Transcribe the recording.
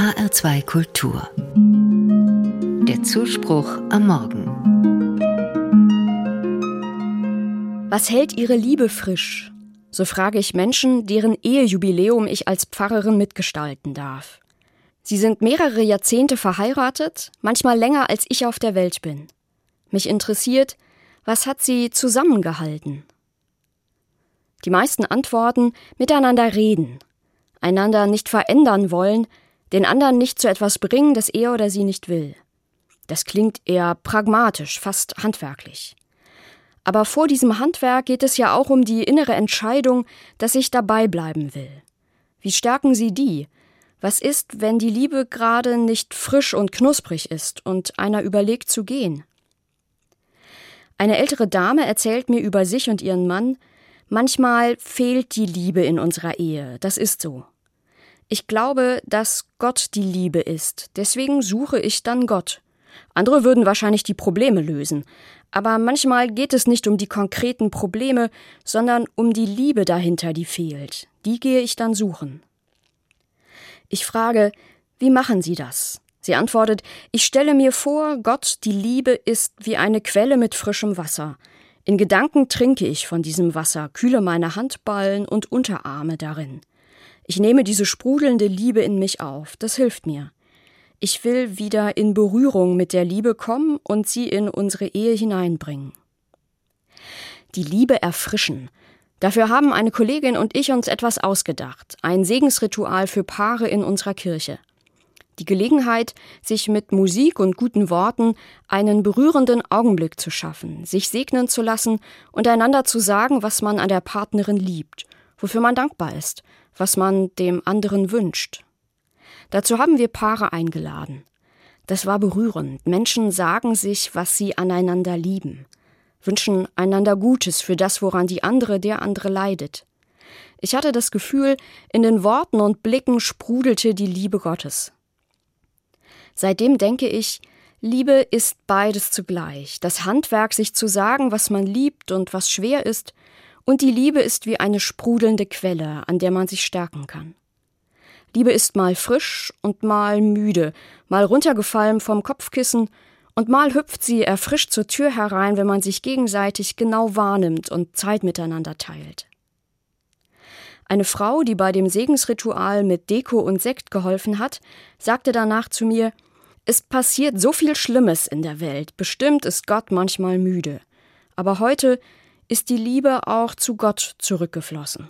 HR2 Kultur. Der Zuspruch am Morgen. Was hält Ihre Liebe frisch? So frage ich Menschen, deren Ehejubiläum ich als Pfarrerin mitgestalten darf. Sie sind mehrere Jahrzehnte verheiratet, manchmal länger als ich auf der Welt bin. Mich interessiert, was hat sie zusammengehalten? Die meisten antworten miteinander reden, einander nicht verändern wollen, den anderen nicht zu etwas bringen, das er oder sie nicht will. Das klingt eher pragmatisch, fast handwerklich. Aber vor diesem Handwerk geht es ja auch um die innere Entscheidung, dass ich dabei bleiben will. Wie stärken Sie die? Was ist, wenn die Liebe gerade nicht frisch und knusprig ist und einer überlegt zu gehen? Eine ältere Dame erzählt mir über sich und ihren Mann, manchmal fehlt die Liebe in unserer Ehe, das ist so. Ich glaube, dass Gott die Liebe ist, deswegen suche ich dann Gott. Andere würden wahrscheinlich die Probleme lösen, aber manchmal geht es nicht um die konkreten Probleme, sondern um die Liebe dahinter, die fehlt. Die gehe ich dann suchen. Ich frage, wie machen Sie das? Sie antwortet, ich stelle mir vor, Gott, die Liebe ist wie eine Quelle mit frischem Wasser. In Gedanken trinke ich von diesem Wasser, kühle meine Handballen und Unterarme darin. Ich nehme diese sprudelnde Liebe in mich auf, das hilft mir. Ich will wieder in Berührung mit der Liebe kommen und sie in unsere Ehe hineinbringen. Die Liebe erfrischen. Dafür haben eine Kollegin und ich uns etwas ausgedacht, ein Segensritual für Paare in unserer Kirche. Die Gelegenheit, sich mit Musik und guten Worten einen berührenden Augenblick zu schaffen, sich segnen zu lassen und einander zu sagen, was man an der Partnerin liebt, wofür man dankbar ist, was man dem anderen wünscht. Dazu haben wir Paare eingeladen. Das war berührend. Menschen sagen sich, was sie aneinander lieben, wünschen einander Gutes für das, woran die andere, der andere leidet. Ich hatte das Gefühl, in den Worten und Blicken sprudelte die Liebe Gottes. Seitdem denke ich, Liebe ist beides zugleich. Das Handwerk, sich zu sagen, was man liebt und was schwer ist, und die Liebe ist wie eine sprudelnde Quelle, an der man sich stärken kann. Liebe ist mal frisch und mal müde, mal runtergefallen vom Kopfkissen, und mal hüpft sie erfrischt zur Tür herein, wenn man sich gegenseitig genau wahrnimmt und Zeit miteinander teilt. Eine Frau, die bei dem Segensritual mit Deko und Sekt geholfen hat, sagte danach zu mir, es passiert so viel Schlimmes in der Welt, bestimmt ist Gott manchmal müde. Aber heute ist die Liebe auch zu Gott zurückgeflossen.